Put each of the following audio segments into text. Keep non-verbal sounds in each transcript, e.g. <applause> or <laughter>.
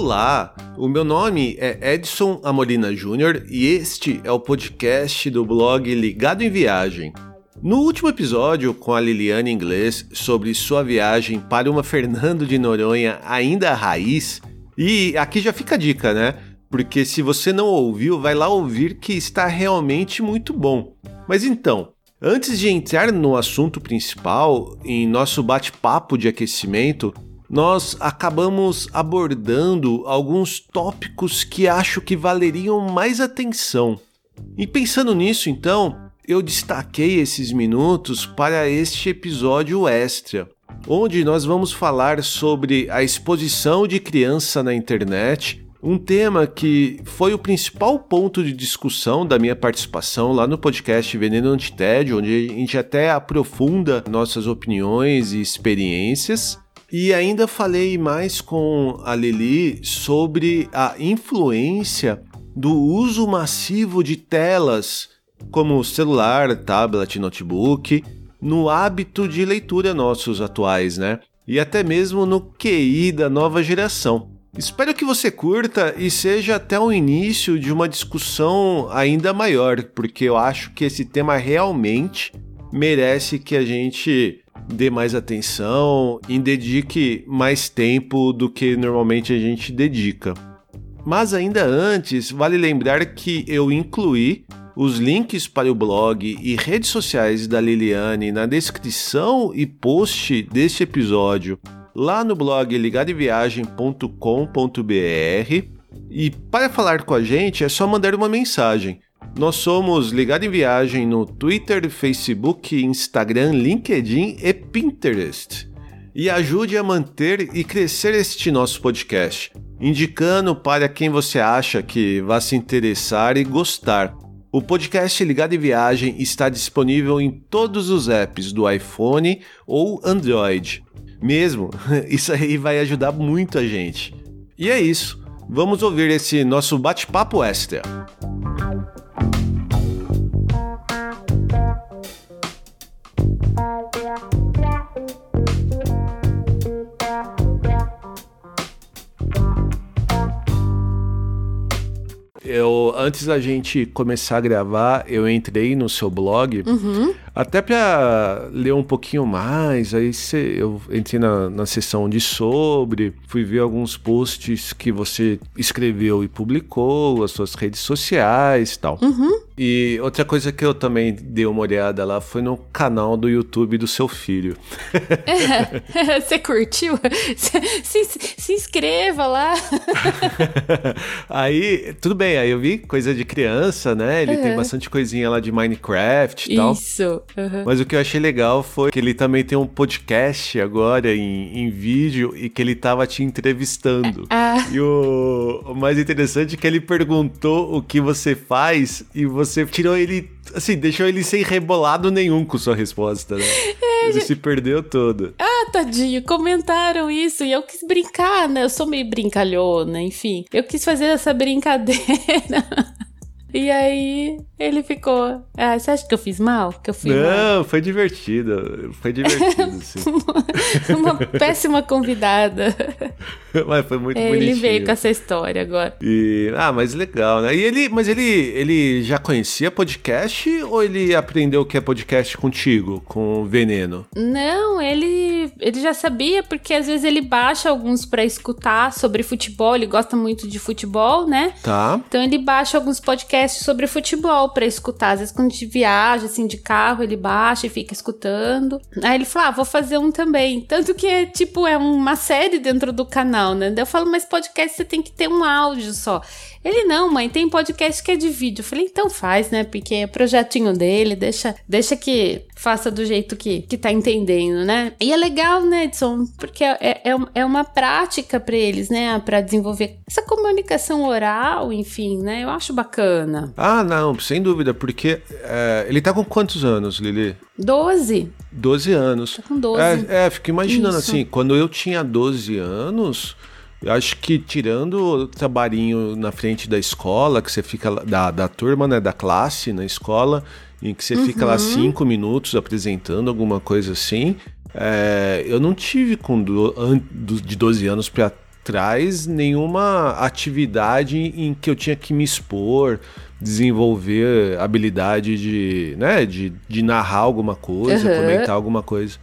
Olá, o meu nome é Edson Amolina Júnior e este é o podcast do blog Ligado em Viagem. No último episódio com a Liliane Inglês sobre sua viagem para uma Fernando de Noronha ainda raiz, e aqui já fica a dica, né? Porque se você não ouviu, vai lá ouvir que está realmente muito bom. Mas então, antes de entrar no assunto principal, em nosso bate-papo de aquecimento, nós acabamos abordando alguns tópicos que acho que valeriam mais atenção. E pensando nisso, então, eu destaquei esses minutos para este episódio extra, onde nós vamos falar sobre a exposição de criança na internet, um tema que foi o principal ponto de discussão da minha participação lá no podcast Veneno Antitédio, onde a gente até aprofunda nossas opiniões e experiências. E ainda falei mais com a Lili sobre a influência do uso massivo de telas como celular, tablet, notebook, no hábito de leitura nossos atuais, né? E até mesmo no QI da nova geração. Espero que você curta e seja até o início de uma discussão ainda maior, porque eu acho que esse tema realmente merece que a gente dê mais atenção e dedique mais tempo do que normalmente a gente dedica. Mas ainda antes, vale lembrar que eu incluí os links para o blog e redes sociais da Liliane na descrição e post deste episódio lá no blog ligadeviagem.com.br. E para falar com a gente é só mandar uma mensagem. Nós somos Ligado em Viagem no Twitter, Facebook, Instagram, LinkedIn e Pinterest. E ajude a manter e crescer este nosso podcast, indicando para quem você acha que vai se interessar e gostar. O podcast Ligado em Viagem está disponível em todos os apps do iPhone ou Android. Mesmo, <laughs> isso aí vai ajudar muito a gente. E é isso. Vamos ouvir esse nosso bate-papo extra. Antes da gente começar a gravar, eu entrei no seu blog, uhum. Até para ler um pouquinho mais. Aí cê, eu entrei na, na seção de sobre, fui ver alguns posts que você escreveu e publicou, as suas redes sociais e tal. Uhum. E outra coisa que eu também dei uma olhada lá foi no canal do YouTube do seu filho. <laughs> Você curtiu? Se, se, se, inscreva lá. <laughs> aí, tudo bem, aí eu vi coisa de criança, né? Ele uhum. tem bastante coisinha lá de Minecraft e tal. Isso. Uhum. Mas o que eu achei legal foi que ele também tem um podcast agora em, em vídeo e que ele tava te entrevistando. Ah. E o, o mais interessante é que ele perguntou o que você faz e você tirou ele, assim, deixou ele sem rebolado nenhum com sua resposta, né? É, ele se perdeu todo. Ah, tadinho, comentaram isso e eu quis brincar, né? Eu sou meio brincalhona, enfim. Eu quis fazer essa brincadeira. <laughs> E aí ele ficou. Ah, você acha que eu fiz mal? Que eu fui Não, mal? foi divertido. Foi divertido, <laughs> sim. Uma péssima convidada. <laughs> Mas foi muito ele bonitinho. Ele veio com essa história agora. E, ah, mas legal, né? E ele, mas ele, ele já conhecia podcast ou ele aprendeu o que é podcast contigo, com Veneno? Não, ele, ele já sabia porque às vezes ele baixa alguns para escutar sobre futebol. Ele gosta muito de futebol, né? Tá. Então ele baixa alguns podcasts podcast sobre futebol para escutar. Às vezes, quando a gente viaja, assim, de carro, ele baixa e fica escutando. Aí ele fala, ah, vou fazer um também. Tanto que, é, tipo, é uma série dentro do canal, né? Daí eu falo, mas podcast você tem que ter um áudio só. Ele, não, mãe, tem podcast que é de vídeo. Eu falei, então faz, né? Porque é projetinho dele, deixa, deixa que faça do jeito que, que tá entendendo, né? E é legal, né, Edson? Porque é, é, é uma prática para eles, né? Para desenvolver essa comunicação oral, enfim, né? Eu acho bacana. Ah, não, sem dúvida, porque é, ele tá com quantos anos, Lili? Doze. Doze anos. Tá com doze. É, é, fico imaginando Isso. assim, quando eu tinha 12 anos, eu acho que tirando o trabalhinho na frente da escola, que você fica da, da turma, né, da classe na escola, em que você uhum. fica lá uhum. cinco minutos apresentando alguma coisa assim, é, eu não tive com do, de 12 anos para traz nenhuma atividade em que eu tinha que me expor, desenvolver habilidade de, né, de, de narrar alguma coisa, uhum. comentar alguma coisa.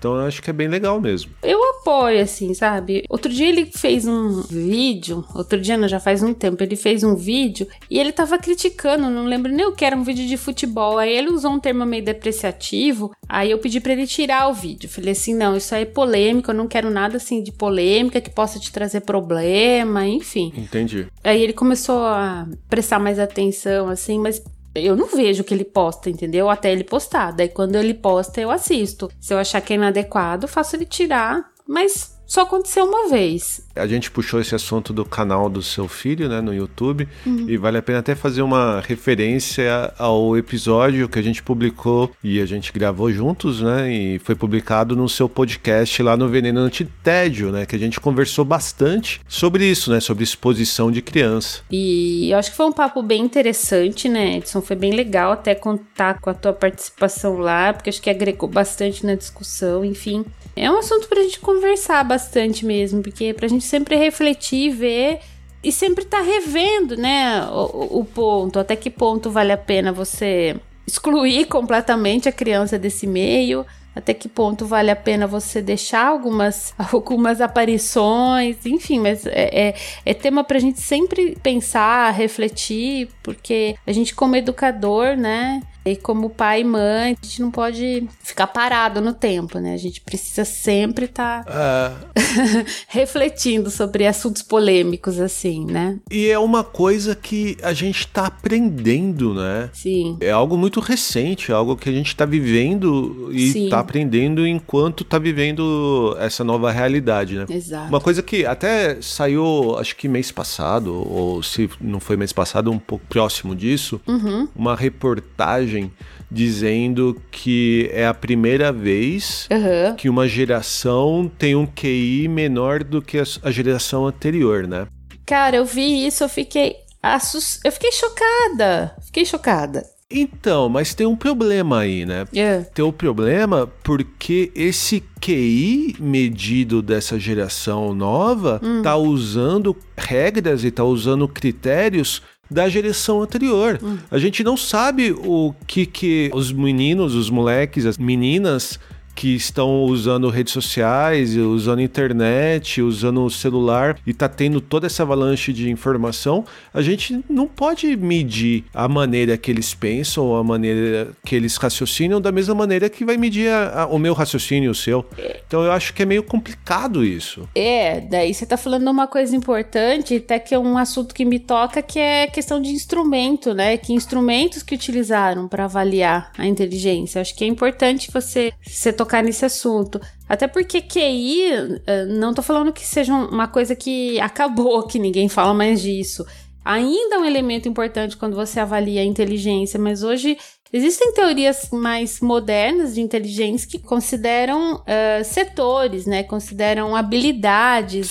Então eu acho que é bem legal mesmo. Eu apoio, assim, sabe? Outro dia ele fez um vídeo, outro dia não, já faz um tempo, ele fez um vídeo e ele tava criticando, não lembro nem o que era, um vídeo de futebol. Aí ele usou um termo meio depreciativo, aí eu pedi para ele tirar o vídeo. Falei assim: não, isso aí é polêmico, eu não quero nada assim de polêmica que possa te trazer problema, enfim. Entendi. Aí ele começou a prestar mais atenção, assim, mas eu não vejo o que ele posta, entendeu? Até ele postar. Daí quando ele posta, eu assisto. Se eu achar que é inadequado, faço ele tirar. Mas só aconteceu uma vez. A gente puxou esse assunto do canal do seu filho, né, no YouTube, uhum. e vale a pena até fazer uma referência ao episódio que a gente publicou e a gente gravou juntos, né, e foi publicado no seu podcast lá no Veneno Antitédio, né, que a gente conversou bastante sobre isso, né, sobre exposição de criança. E eu acho que foi um papo bem interessante, né, Edson, foi bem legal até contar com a tua participação lá, porque acho que agregou bastante na discussão, enfim. É um assunto pra gente conversar bastante mesmo, porque pra gente sempre refletir, ver e sempre tá revendo, né, o, o ponto, até que ponto vale a pena você excluir completamente a criança desse meio, até que ponto vale a pena você deixar algumas, <laughs> algumas aparições, enfim, mas é, é, é tema pra gente sempre pensar, refletir, porque a gente, como educador, né, e como pai e mãe, a gente não pode ficar parado no tempo, né? A gente precisa sempre estar tá uh... <laughs> refletindo sobre assuntos polêmicos, assim, né? E é uma coisa que a gente está aprendendo, né? Sim. É algo muito recente, é algo que a gente está vivendo e está aprendendo enquanto está vivendo essa nova realidade, né? Exato. Uma coisa que até saiu, acho que mês passado, ou se não foi mês passado, um pouco próximo disso, uhum. uma reportagem reportagem dizendo que é a primeira vez uhum. que uma geração tem um QI menor do que a geração anterior, né? Cara, eu vi isso, eu fiquei assust... eu fiquei chocada. Fiquei chocada. Então, mas tem um problema aí, né? Yeah. Tem um problema porque esse QI medido dessa geração nova hum. tá usando regras e tá usando critérios da geração anterior. Hum. A gente não sabe o que, que os meninos, os moleques, as meninas que estão usando redes sociais, usando internet, usando o celular e tá tendo toda essa avalanche de informação, a gente não pode medir a maneira que eles pensam, a maneira que eles raciocinam da mesma maneira que vai medir a, a, o meu raciocínio o seu. Então eu acho que é meio complicado isso. É, daí você tá falando uma coisa importante, até que é um assunto que me toca, que é questão de instrumento, né? Que instrumentos que utilizaram para avaliar a inteligência. Eu acho que é importante você, você tocar nesse assunto. Até porque QI, eh, não tô falando que seja uma coisa que acabou, que ninguém fala mais disso. Ainda é um elemento importante quando você avalia a inteligência, mas hoje existem teorias mais modernas de inteligência que consideram uh, setores, né? Consideram habilidades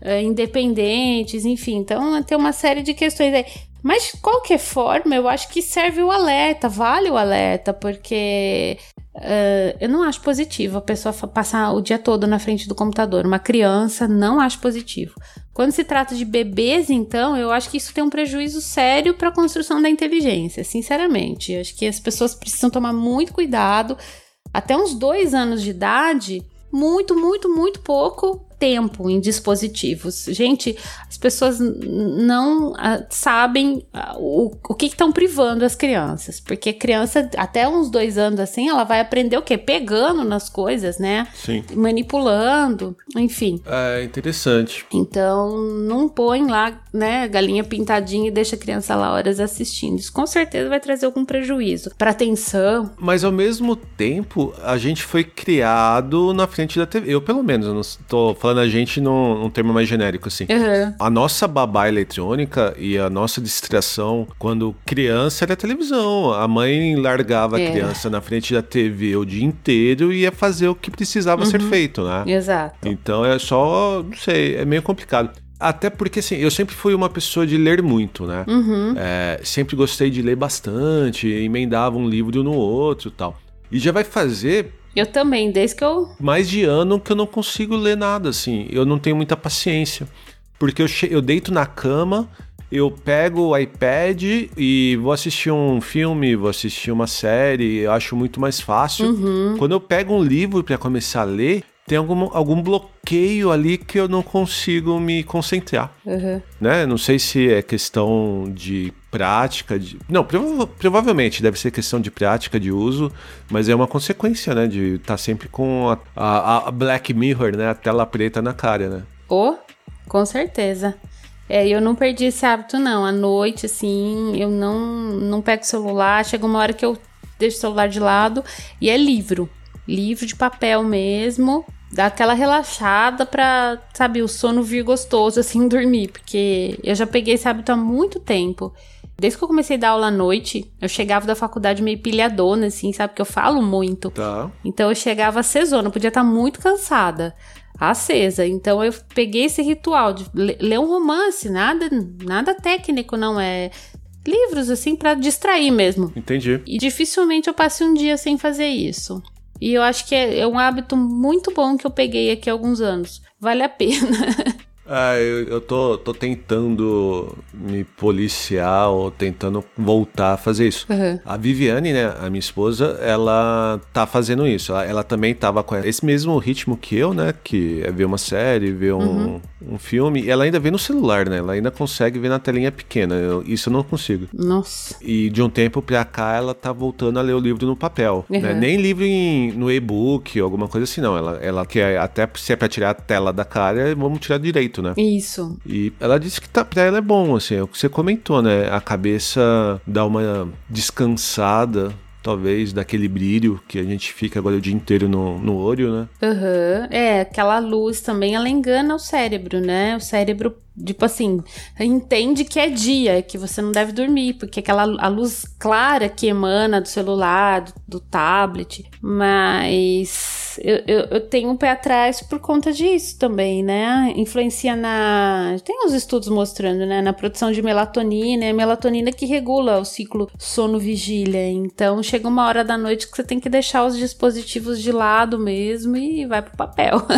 uh, independentes, enfim. Então tem uma série de questões aí. Mas de qualquer forma, eu acho que serve o alerta, vale o alerta, porque Uh, eu não acho positivo a pessoa passar o dia todo na frente do computador. Uma criança não acho positivo. Quando se trata de bebês, então, eu acho que isso tem um prejuízo sério para a construção da inteligência, sinceramente. Eu acho que as pessoas precisam tomar muito cuidado. Até uns dois anos de idade, muito, muito, muito pouco tempo em dispositivos. Gente, as pessoas não uh, sabem uh, o, o que estão privando as crianças, porque criança, até uns dois anos assim, ela vai aprender o quê? Pegando nas coisas, né? Sim. Manipulando, enfim. É interessante. Então, não põe lá, né, galinha pintadinha e deixa a criança lá horas assistindo. Isso com certeza vai trazer algum prejuízo para atenção. Mas ao mesmo tempo, a gente foi criado na frente da TV. Eu, pelo menos, eu não tô falando falando a gente num, num termo mais genérico, assim. Uhum. A nossa babá eletrônica e a nossa distração quando criança era televisão. A mãe largava é. a criança na frente da TV o dia inteiro e ia fazer o que precisava uhum. ser feito, né? Exato. Então é só, não sei, é meio complicado. Até porque, assim, eu sempre fui uma pessoa de ler muito, né? Uhum. É, sempre gostei de ler bastante, emendava um livro no outro tal. E já vai fazer Eu também, desde que eu. Mais de ano que eu não consigo ler nada, assim. Eu não tenho muita paciência. Porque eu, eu deito na cama, eu pego o iPad e vou assistir um filme, vou assistir uma série, eu acho muito mais fácil. Uhum. Quando eu pego um livro para começar a ler, tem algum, algum bloqueio ali que eu não consigo me concentrar. Uhum. Né? Não sei se é questão de prática. De... Não, prova provavelmente deve ser questão de prática de uso, mas é uma consequência, né? De estar tá sempre com a, a, a, Black Mirror, né? A tela preta na cara, né? Oh, com certeza. É, eu não perdi esse hábito, não. À noite, assim, eu não, não pego o celular. Chega uma hora que eu deixo o celular de lado e é livro. Livro de papel mesmo. Dá aquela relaxada pra, sabe, o sono vir gostoso, <laughs> assim, dormir. Porque eu já peguei esse hábito há muito tempo. Desde que eu comecei a dar aula à noite, eu chegava da faculdade meio pilhadona, assim, sabe? Que eu falo muito. Tá. Então eu chegava acesona, podia estar muito cansada acesa. Então eu peguei esse ritual de ler um romance, nada, nada técnico, não é livros assim para distrair mesmo. Entendi. E dificilmente eu passe um dia sem fazer isso. E eu acho que é, é um hábito muito bom que eu peguei aqui há alguns anos. Vale a pena. <laughs> Ah, eu, eu tô, tô tentando me policiar ou tentando voltar a fazer isso. Uhum. A Viviane, né, a minha esposa, ela tá fazendo isso. Ela, ela, também tava com esse mesmo ritmo que eu, né, que é ver uma série, ver um, uhum. um filme. E ela ainda vê no celular, né, ela ainda consegue ver na telinha pequena. Eu, isso eu não consigo. Nossa. E de um tempo pra cá, ela tá voltando a ler o livro no papel. Uhum. Né? Nem livro em, no e-book, alguma coisa assim, não. Ela, ela quer, até se é pra tirar a tela da cara, vamos tirar direito né? Isso. E ela disse que tá, pra ela é bom, assim, é o que você comentou, né? A cabeça dá uma descansada talvez, daquele brilho que a gente fica agora o dia inteiro no, no olho, né? Uhum. É, aquela luz também, ela engana o cérebro, né? O cérebro Tipo assim, entende que é dia, que você não deve dormir, porque aquela a luz clara que emana do celular, do, do tablet, eu, eu, eu, tenho um pé atrás por conta disso também, né? Influencia na. Tem uns estudos mostrando, né? Na produção de melatonina, é a melatonina que regula o ciclo sono-vigília. Então chega uma hora da noite que você tem que deixar os dispositivos de lado mesmo e vai pro papel. <laughs>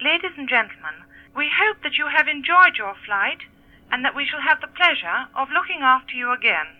Ladies and gentlemen, we hope that you have enjoyed your flight and that we shall have the pleasure of looking after you again.